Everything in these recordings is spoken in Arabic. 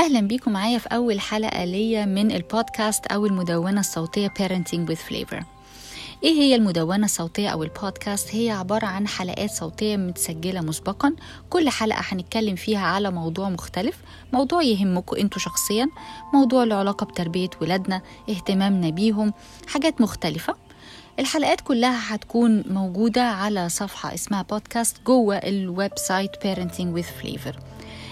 أهلا بيكم معايا في أول حلقة ليا من البودكاست أو المدونة الصوتية Parenting with Flavor. إيه هي المدونة الصوتية أو البودكاست؟ هي عبارة عن حلقات صوتية متسجلة مسبقا. كل حلقة هنتكلم فيها على موضوع مختلف موضوع يهمكم أنتوا شخصيا موضوع له علاقة بتربية ولادنا اهتمامنا بيهم حاجات مختلفة. الحلقات كلها هتكون موجودة على صفحة اسمها بودكاست جوه ال website Parenting with Flavor.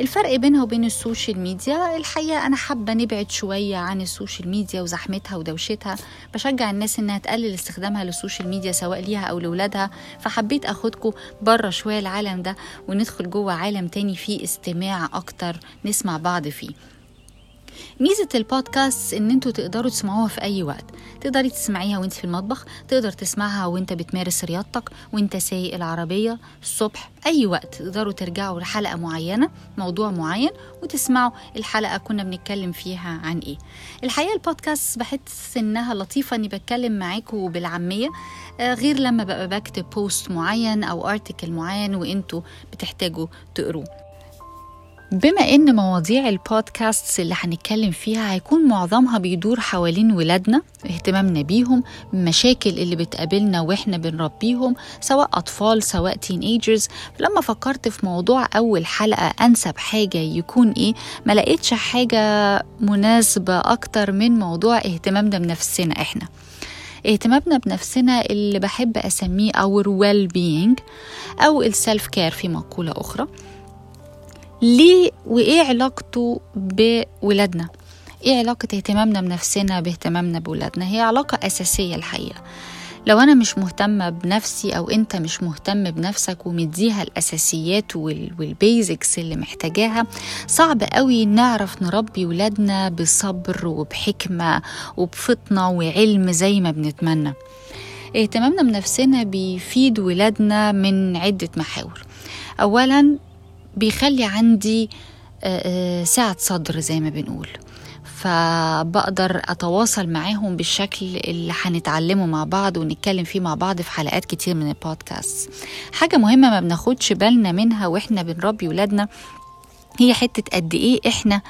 الفرق بينها وبين السوشيال ميديا الحقيقة أنا حابة نبعد شوية عن السوشيال ميديا وزحمتها ودوشتها. بشجع الناس إنها تقلل استخدامها للسوشيال ميديا سواء ليها أو لولادها فحبيت أخدكم بره شوية العالم ده وندخل جوه عالم تاني فيه استماع أكتر نسمع بعض فيه. ميزة البودكاست إن أنتوا تقدروا تسمعوها في أي وقت. تقدري تسمعيها وانت في المطبخ تقدر تسمعها وأنت بتمارس رياضتك وأنت سايق العربية الصبح أي وقت تقدروا ترجعوا لحلقة معينة موضوع معين وتسمعوا الحلقة كنا بنتكلم فيها عن إيه. الحقيقة البودكاست بحس إنها لطيفة إني بتكلم معاكم بالعامية غير لما ببقى بكتب بوست معين أو ارتكل معين وأنتوا بتحتاجوا تقروه. بما إن مواضيع البودكاست اللي هنتكلم فيها هيكون معظمها بيدور حوالين ولادنا اهتمامنا بيهم المشاكل اللي بتقابلنا وإحنا بنربيهم سواء أطفال سواء تين لما فكرت في موضوع أول حلقة أنسب حاجة يكون إيه ما لقيتش حاجة مناسبة أكتر من موضوع اهتمامنا بنفسنا إحنا. اهتمامنا بنفسنا اللي بحب أسميه our well being أو السلف كير في مقولة أخرى. ليه وإيه علاقته بولادنا؟ إيه علاقة اهتمامنا بنفسنا باهتمامنا بولادنا؟ هي علاقة أساسية الحقيقة. لو أنا مش مهتمة بنفسي أو أنت مش مهتم بنفسك ومديها الأساسيات والبيزكس اللي محتاجاها صعب قوي نعرف نربي ولادنا بصبر وبحكمة وبفطنة وعلم زي ما بنتمنى. اهتمامنا بنفسنا بيفيد ولادنا من عدة محاور. أولا بيخلي عندي سعة صدر زي ما بنقول. فبقدر أتواصل معاهم بالشكل اللي هنتعلمه مع بعض ونتكلم فيه مع بعض في حلقات كتير من البودكاست. حاجة مهمة ما بناخدش بالنا منها وإحنا بنربي ولادنا هي حتة قد إيه إحنا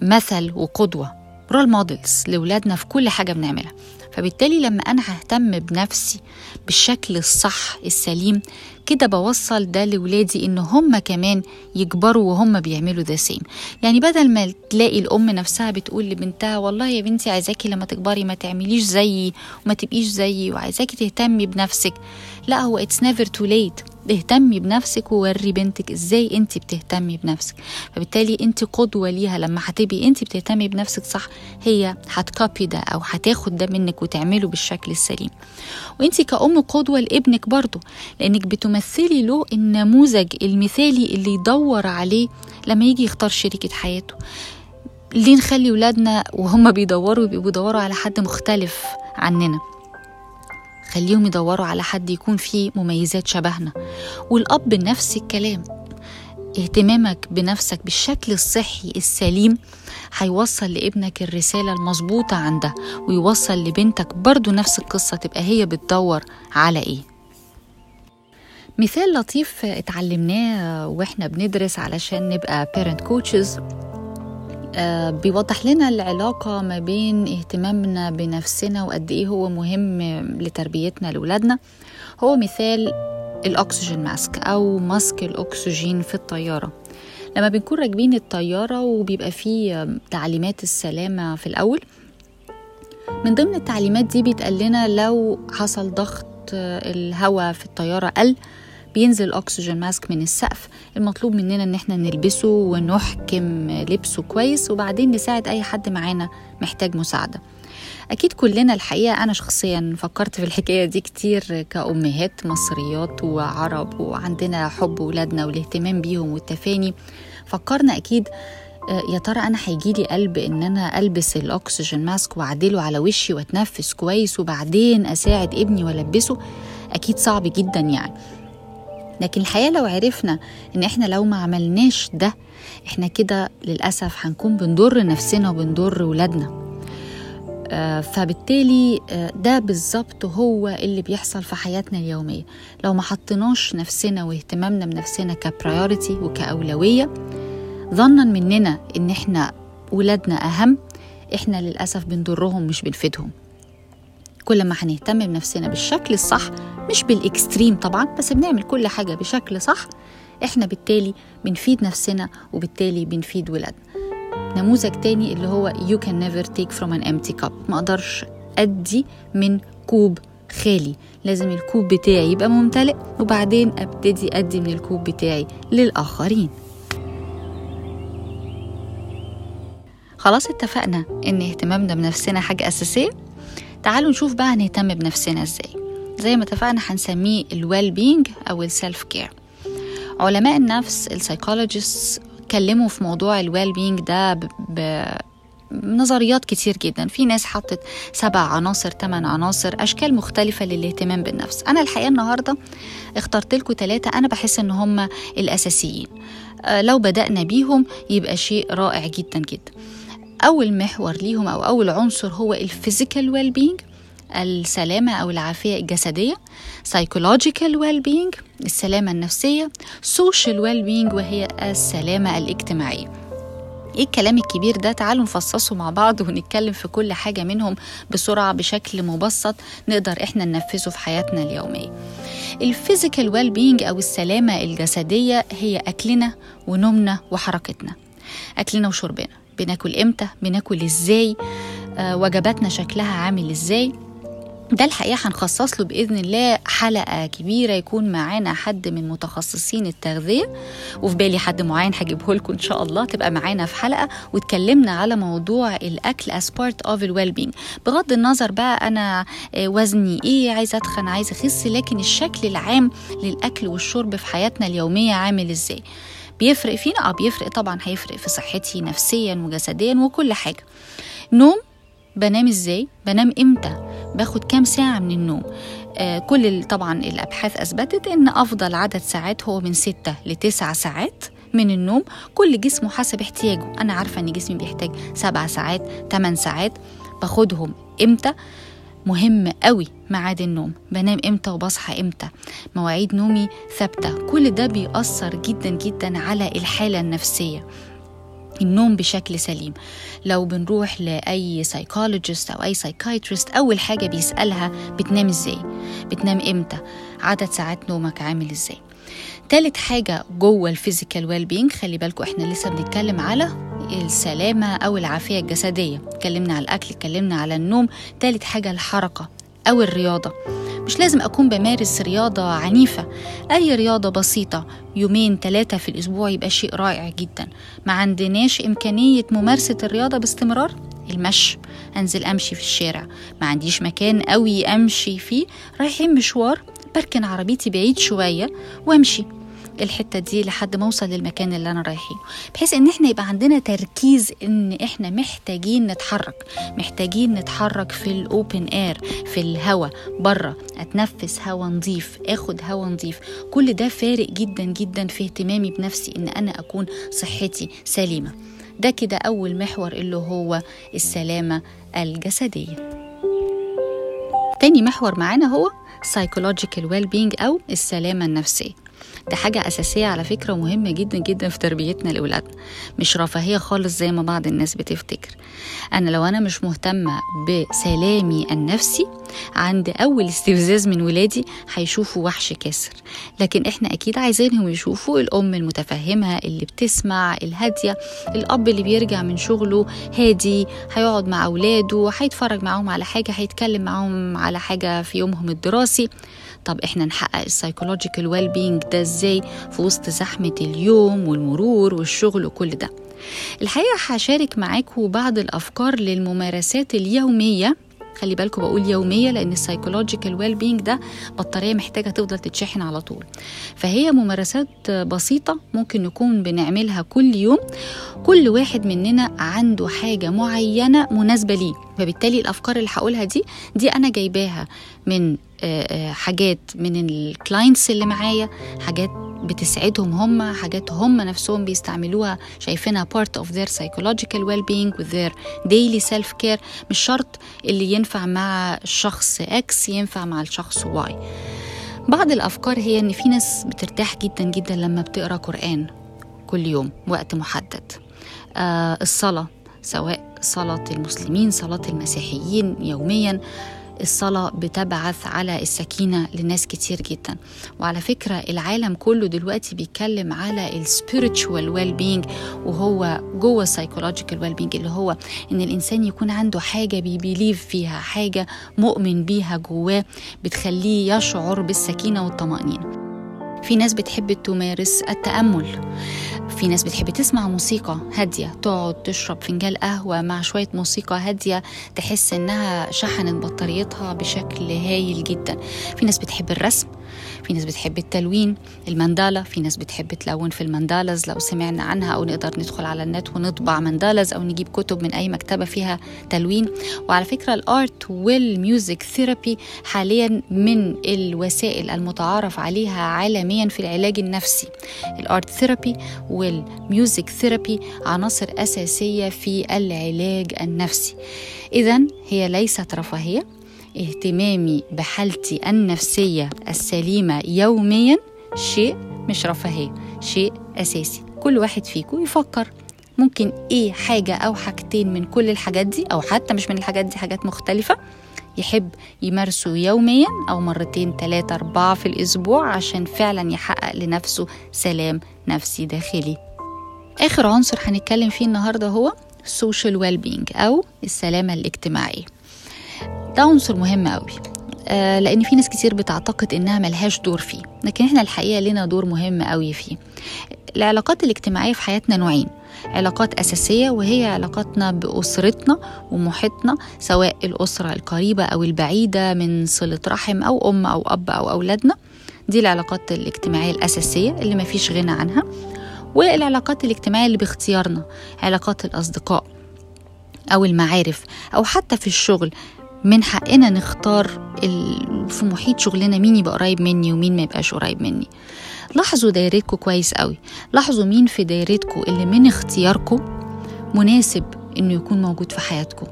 مثل وقدوة. role models لولادنا في كل حاجة بنعملها. فبالتالي لما أنا ههتم بنفسي بالشكل الصح السليم كده بوصل ده لولادي إن هم كمان يكبروا وهم بيعملوا ده same يعني بدل ما تلاقي الأم نفسها بتقول لبنتها والله يا بنتي عايزاكي لما تكبري ما تعمليش زيي وما تبقيش زيي وعايزاكي تهتمي بنفسك. لا هو it's never too late اهتمي بنفسك ووري بنتك إزاي انت بتهتمي بنفسك. فبالتالي انت قدوة ليها. لما هتبقي انت بتهتمي بنفسك صح هي هت copy ده أو هتاخد ده منك وتعمله بالشكل السليم. وانت كأم قدوة لابنك برضه لانك بتمثلي له النموذج المثالي اللي يدور عليه لما يجي يختار شريكة حياته. ليه نخلي ولادنا وهم بيدوروا بيبقوا بيدوروا على حد مختلف عننا؟ خليهم يدوروا على حد يكون فيه مميزات شبهنا. والأب نفس الكلام. اهتمامك بنفسك بالشكل الصحي السليم هيوصل لابنك الرسالة المظبوطة عندها ويوصل لبنتك برضو نفس القصة تبقى هي بتدور على إيه. مثال لطيف اتعلمناه وإحنا بندرس علشان نبقى parent coaches. بيوضح لنا العلاقة ما بين اهتمامنا بنفسنا وقد إيه هو مهم لتربيتنا لولادنا. هو مثال الأكسجين ماسك أو ماسك الأكسجين في الطيارة. لما بنكون راكبين الطيارة وبيبقى فيه تعليمات السلامة في الأول من ضمن التعليمات دي بيتقال لنا لو حصل ضغط الهواء في الطيارة قل بينزل الاكسجين ماسك من السقف المطلوب مننا إن إحنا نلبسه ونحكم لبسه كويس وبعدين نساعد أي حد معانا محتاج مساعدة. أكيد كلنا الحقيقة أنا شخصيا فكرت في الحكاية دي كتير كأمهات مصريات وعرب وعندنا حب ولادنا والاهتمام بيهم والتفاني. فكرنا أكيد يا ترى أنا هيجيلي قلب إن أنا ألبس الأكسجين ماسك وأعدله على وشي وأتنفس كويس وبعدين أساعد ابني وألبسه؟ أكيد صعب جدا يعني. لكن الحقيقة لو عرفنا إن إحنا لو ما عملناش ده إحنا كده للأسف هنكون بنضر نفسنا وبنضر ولادنا. آه فبالتالي آه ده بالظبط هو اللي بيحصل في حياتنا اليومية. لو ما حطيناش نفسنا واهتمامنا بنفسنا كبرايورتي وكأولوية ظنا مننا إن إحنا ولادنا أهم إحنا للأسف بنضرهم مش بنفيدهم. كل ما هنهتم بنفسنا بالشكل الصح مش بالإكستريم طبعا بس بنعمل كل حاجة بشكل صح. إحنا بالتالي بنفيد نفسنا وبالتالي بنفيد ولادنا. نموذج تاني اللي هو you can never take from an empty cup. ما أقدرش أدي من كوب خالي. لازم الكوب بتاعي يبقى ممتلئ وبعدين أبتدي أدي من الكوب بتاعي للآخرين. خلاص اتفقنا إن اهتمامنا بنفسنا حاجة أساسية. تعالوا نشوف بقى هنهتم بنفسنا إزاي. زي ما اتفقنا هنسميه ال well-being أو ال self-care علماء النفس ال psychologist اتكلموا في موضوع ال well-being ده ب... ب... نظريات كتير جدا. في ناس حطت سبع عناصر ثمان عناصر أشكال مختلفة للاهتمام بالنفس. أنا الحقيقة النهاردة اخترت لكم ثلاثة أنا بحس إن هم الأساسيين. أه لو بدأنا بيهم يبقى شيء رائع جدا جدا. أول محور ليهم أو أول عنصر هو ال physical well-being السلامة أو العافية الجسدية psychological well-being السلامة النفسية social well-being وهي السلامة الاجتماعية. إيه الكلام الكبير ده؟ تعالوا نفصصه مع بعض ونتكلم في كل حاجة منهم بسرعة بشكل مبسط نقدر إحنا ننفذه في حياتنا اليومية. ال physical well-being أو السلامة الجسدية هي أكلنا ونومنا وحركتنا. أكلنا وشربنا. بناكل إمتى؟ بناكل إزاي؟ آه وجباتنا شكلها عامل إزاي؟ ده الحقيقة هنخصص له بإذن الله حلقة كبيرة يكون معانا حد من متخصصين التغذية وفي بالي حد معين هجيبه لكم إن شاء الله تبقى معانا في حلقة. واتكلمنا على موضوع الأكل as part of the well-being. بغض النظر بقى أنا وزني إيه عايزة أتخن عايزة أخس لكن الشكل العام للأكل والشرب في حياتنا اليومية عامل إزاي؟ بيفرق فينا؟ آه بيفرق طبعا هيفرق في صحتي نفسيا وجسديا وكل حاجة. نوم بنام إزاي؟ بنام إمتى؟ باخد كام ساعة من النوم. آه كل طبعا الأبحاث أثبتت إن أفضل عدد ساعات هو من ستة لتسع ساعات من النوم. كل جسم حسب احتياجه. أنا عارفة إن جسمي بيحتاج سبع ساعات تمن ساعات. باخدهم إمتى؟ مهم قوي ميعاد النوم. بنام إمتى وبصحى إمتى؟ مواعيد نومي ثابتة. كل ده بيأثر جدا جدا على الحالة النفسية. النوم بشكل سليم. لو بنروح لأي psychologist أو أي psychiatrist أول حاجة بيسألها بتنام إزاي؟ بتنام إمتى؟ عدد ساعات نومك عامل إزاي؟ تالت حاجة جوه ال physical well-being خلي بالكم إحنا لسه بنتكلم على السلامة أو العافية الجسدية. اتكلمنا على الأكل اتكلمنا على النوم. تالت حاجة الحركة أو الرياضة. مش لازم أكون بمارس رياضة عنيفة أي رياضة بسيطة يومين ثلاثة في الأسبوع يبقى شيء رائع جدا. ما عندناش إمكانية ممارسة الرياضة باستمرار؟ المشي أنزل أمشي في الشارع. ما عنديش مكان قوي أمشي فيه رايحين مشوار بركن عربيتي بعيد شوية وأمشي. الحتة دي لحد ما أوصل للمكان اللي أنا رايحينه بحيث إن إحنا يبقى عندنا تركيز إن إحنا محتاجين نتحرك محتاجين نتحرك في الاوبن اير في الهواء بره أتنفس هواء نظيف آخد هواء نظيف كل ده فارق جدا جدا في اهتمامي بنفسي إن أنا أكون صحتي سليمة. ده كده أول محور اللي هو السلامة الجسدية. تاني محور معانا هو psychological well-being أو السلامة النفسية. ده حاجة أساسية على فكرة ومهمة جدا جدا في تربيتنا لأولادنا. مش رفاهية خالص زي ما بعض الناس بتفتكر. أنا لو أنا مش مهتمة بسلامي النفسي عند أول استفزاز من ولادي هيشوفوا وحش كاسر. لكن إحنا أكيد عايزينهم يشوفوا الأم المتفهمة اللي بتسمع الهادية الأب اللي بيرجع من شغله هادي هيقعد مع أولاده هيتفرج معاهم على حاجة هيتكلم معاهم على حاجة في يومهم الدراسي. طب إحنا نحقق ال psychological well-being ده إزاي؟ في وسط زحمة اليوم والمرور والشغل وكل ده. الحقيقة هشارك معاكم بعض الأفكار للممارسات اليومية خلي بالكم بقول يومية لأن ال psychological well-being ده بطارية محتاجة تفضل تتشحن على طول. فهي ممارسات بسيطة ممكن نكون بنعملها كل يوم. كل واحد مننا عنده حاجة معينة مناسبة ليه. فبالتالي الأفكار اللي هقولها دي دي أنا جايباها من حاجات من الكلاينتس اللي معايا حاجات بتسعدهم هم حاجات هم نفسهم بيستعملوها شايفينها part of their psychological well-being with their daily self-care. مش شرط اللي ينفع مع الشخص X ينفع مع الشخص Y. بعض الأفكار هي إن في ناس بترتاح جدا جدا لما بتقرأ قرآن كل يوم وقت محدد. آه الصلاة سواء صلاة المسلمين صلاة المسيحيين يوميا. الصلاة بتبعث على السكينة لناس كتير جدا. وعلى فكرة العالم كله دلوقتي بيتكلم على ال spiritual well-being وهو جوه ال psychological well-being اللي هو إن الإنسان يكون عنده حاجة بي believe فيها حاجة مؤمن بيها جواه بتخليه يشعر بالسكينة والطمأنينة. في ناس بتحب تمارس التأمل. في ناس بتحب تسمع موسيقى هادية تقعد تشرب فنجان قهوة مع شوية موسيقى هادية تحس إنها شحنت بطاريتها بشكل هايل جدا. في ناس بتحب الرسم في ناس بتحب التلوين المندالة في ناس بتحب تلون في ال mandalas لو سمعنا عنها أو نقدر ندخل على النت ونطبع mandalas أو نجيب كتب من أي مكتبة فيها تلوين. وعلى فكرة ال art وال music therapy حاليا من الوسائل المتعارف عليها عالميا في العلاج النفسي. ال art therapy وال music therapy عناصر أساسية في العلاج النفسي. إذا هي ليست رفاهية اهتمامي بحالتي النفسية السليمة يوميا شيء مش رفاهية شيء أساسي. كل واحد فيكم يفكر. ممكن إيه حاجة أو حاجتين من كل الحاجات دي أو حتى مش من الحاجات دي حاجات مختلفة يحب يمارسه يوميا أو مرتين ثلاثة أربعة في الأسبوع عشان فعلا يحقق لنفسه سلام نفسي داخلي. آخر عنصر هنتكلم فيه النهاردة هو social well-being أو السلامة الاجتماعية. ده عنصر مهم قوي. آه لأن في ناس كتير بتعتقد إنها ملهاش دور فيه لكن إحنا الحقيقة لنا دور مهم قوي فيه. العلاقات الاجتماعية في حياتنا نوعين علاقات أساسية وهي علاقاتنا بأسرتنا ومحيطنا سواء الأسرة القريبة أو البعيدة من صلة رحم أو أم أو أب أو أولادنا. دي العلاقات الاجتماعية الأساسية اللي مفيش غنى عنها. والعلاقات الاجتماعية اللي باختيارنا علاقات الأصدقاء أو المعارف أو حتى في الشغل من حقنا نختار في محيط شغلنا مين يبقى قريب مني ومين ما يبقاش قريب مني. لاحظوا دايرتكم كويس قوي. لاحظوا مين في دايرتكم اللي من اختياركم مناسب انه يكون موجود في حياتكم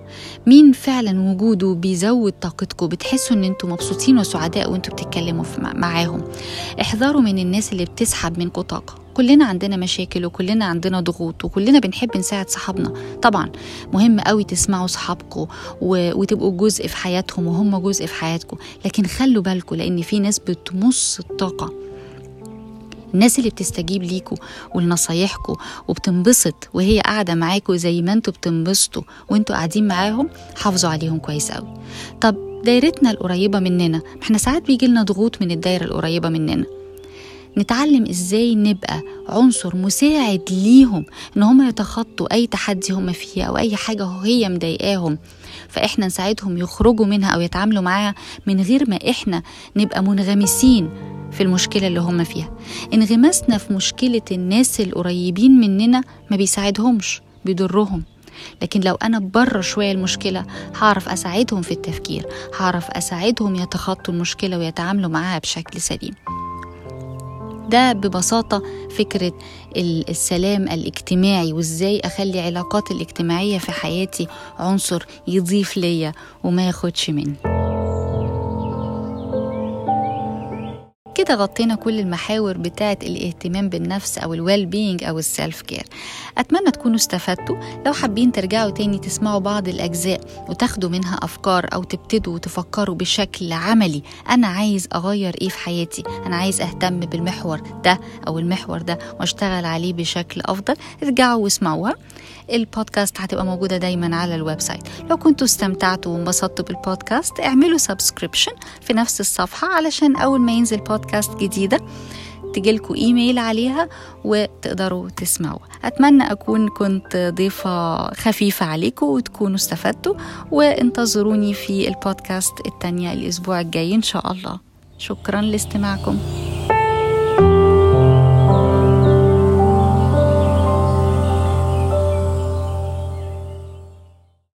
مين فعلا وجوده بيزود طاقتكم بتحسوا إن أنتوا مبسوطين وسعداء وانتوا بتتكلموا معاهم. احذروا من الناس اللي بتسحب منكم طاقة. كلنا عندنا مشاكل وكلنا عندنا ضغوط وكلنا بنحب نساعد صحابنا. طبعا مهم قوي تسمعوا صحابكم. وتبقوا جزء في حياتهم وهم جزء في حياتكم. لكن خلوا بالكم لأن في ناس بتمص الطاقة. الناس اللي بتستجيب ليكوا ولنصايحكوا وبتنبسط وهي قاعدة معاكوا زي ما أنتوا بتنبسطوا وانتوا قاعدين معاهم حافظوا عليهم كويس قوي. طب دايرتنا القريبة مننا إحنا ساعات بيجي لنا ضغوط من الدايرة القريبة مننا. نتعلم إزاي نبقى عنصر مساعد ليهم إن هم يتخطوا أي تحدي هم فيه أو أي حاجة هي مضايقاهم. فإحنا نساعدهم يخرجوا منها أو يتعاملوا معاها من غير ما إحنا نبقى منغمسين في المشكلة اللي هم فيها. انغماسنا في مشكلة الناس القريبين مننا ما بيساعدهمش بيضرهم. لكن لو أنا بره شوية المشكلة هعرف أساعدهم في التفكير هعرف أساعدهم يتخطوا المشكلة ويتعاملوا معاها بشكل سليم. ده ببساطة فكرة السلام الاجتماعي وإزاي أخلي علاقاتي الاجتماعية في حياتي عنصر يضيف ليا وما ياخدش مني. غطينا كل المحاور بتاعة الاهتمام بالنفس أو ال well-being أو ال self-care أتمنى تكونوا استفدتوا. لو حابين ترجعوا تاني تسمعوا بعض الأجزاء وتاخدوا منها أفكار أو تبتدوا تفكروا بشكل عملي أنا عايز أغير إيه في حياتي؟ أنا عايز أهتم بالمحور ده أو المحور ده وأشتغل عليه بشكل أفضل. ارجعوا واسمعوها. البودكاست هتبقى موجودة دايما على ال website. لو كنتوا استمتعتوا وانبسطتوا بالبودكاست اعملوا subscription في نفس الصفحة علشان أول ما ينزل بودكاست جديدة تجيلكوا إيميل عليها وتقدروا تسمعوا أتمنى أكون كنت ضيفة خفيفة عليكم وتكونوا استفدتوا وانتظروني في البودكاست التانية الأسبوع الجاي إن شاء الله. شكرا لاستماعكم.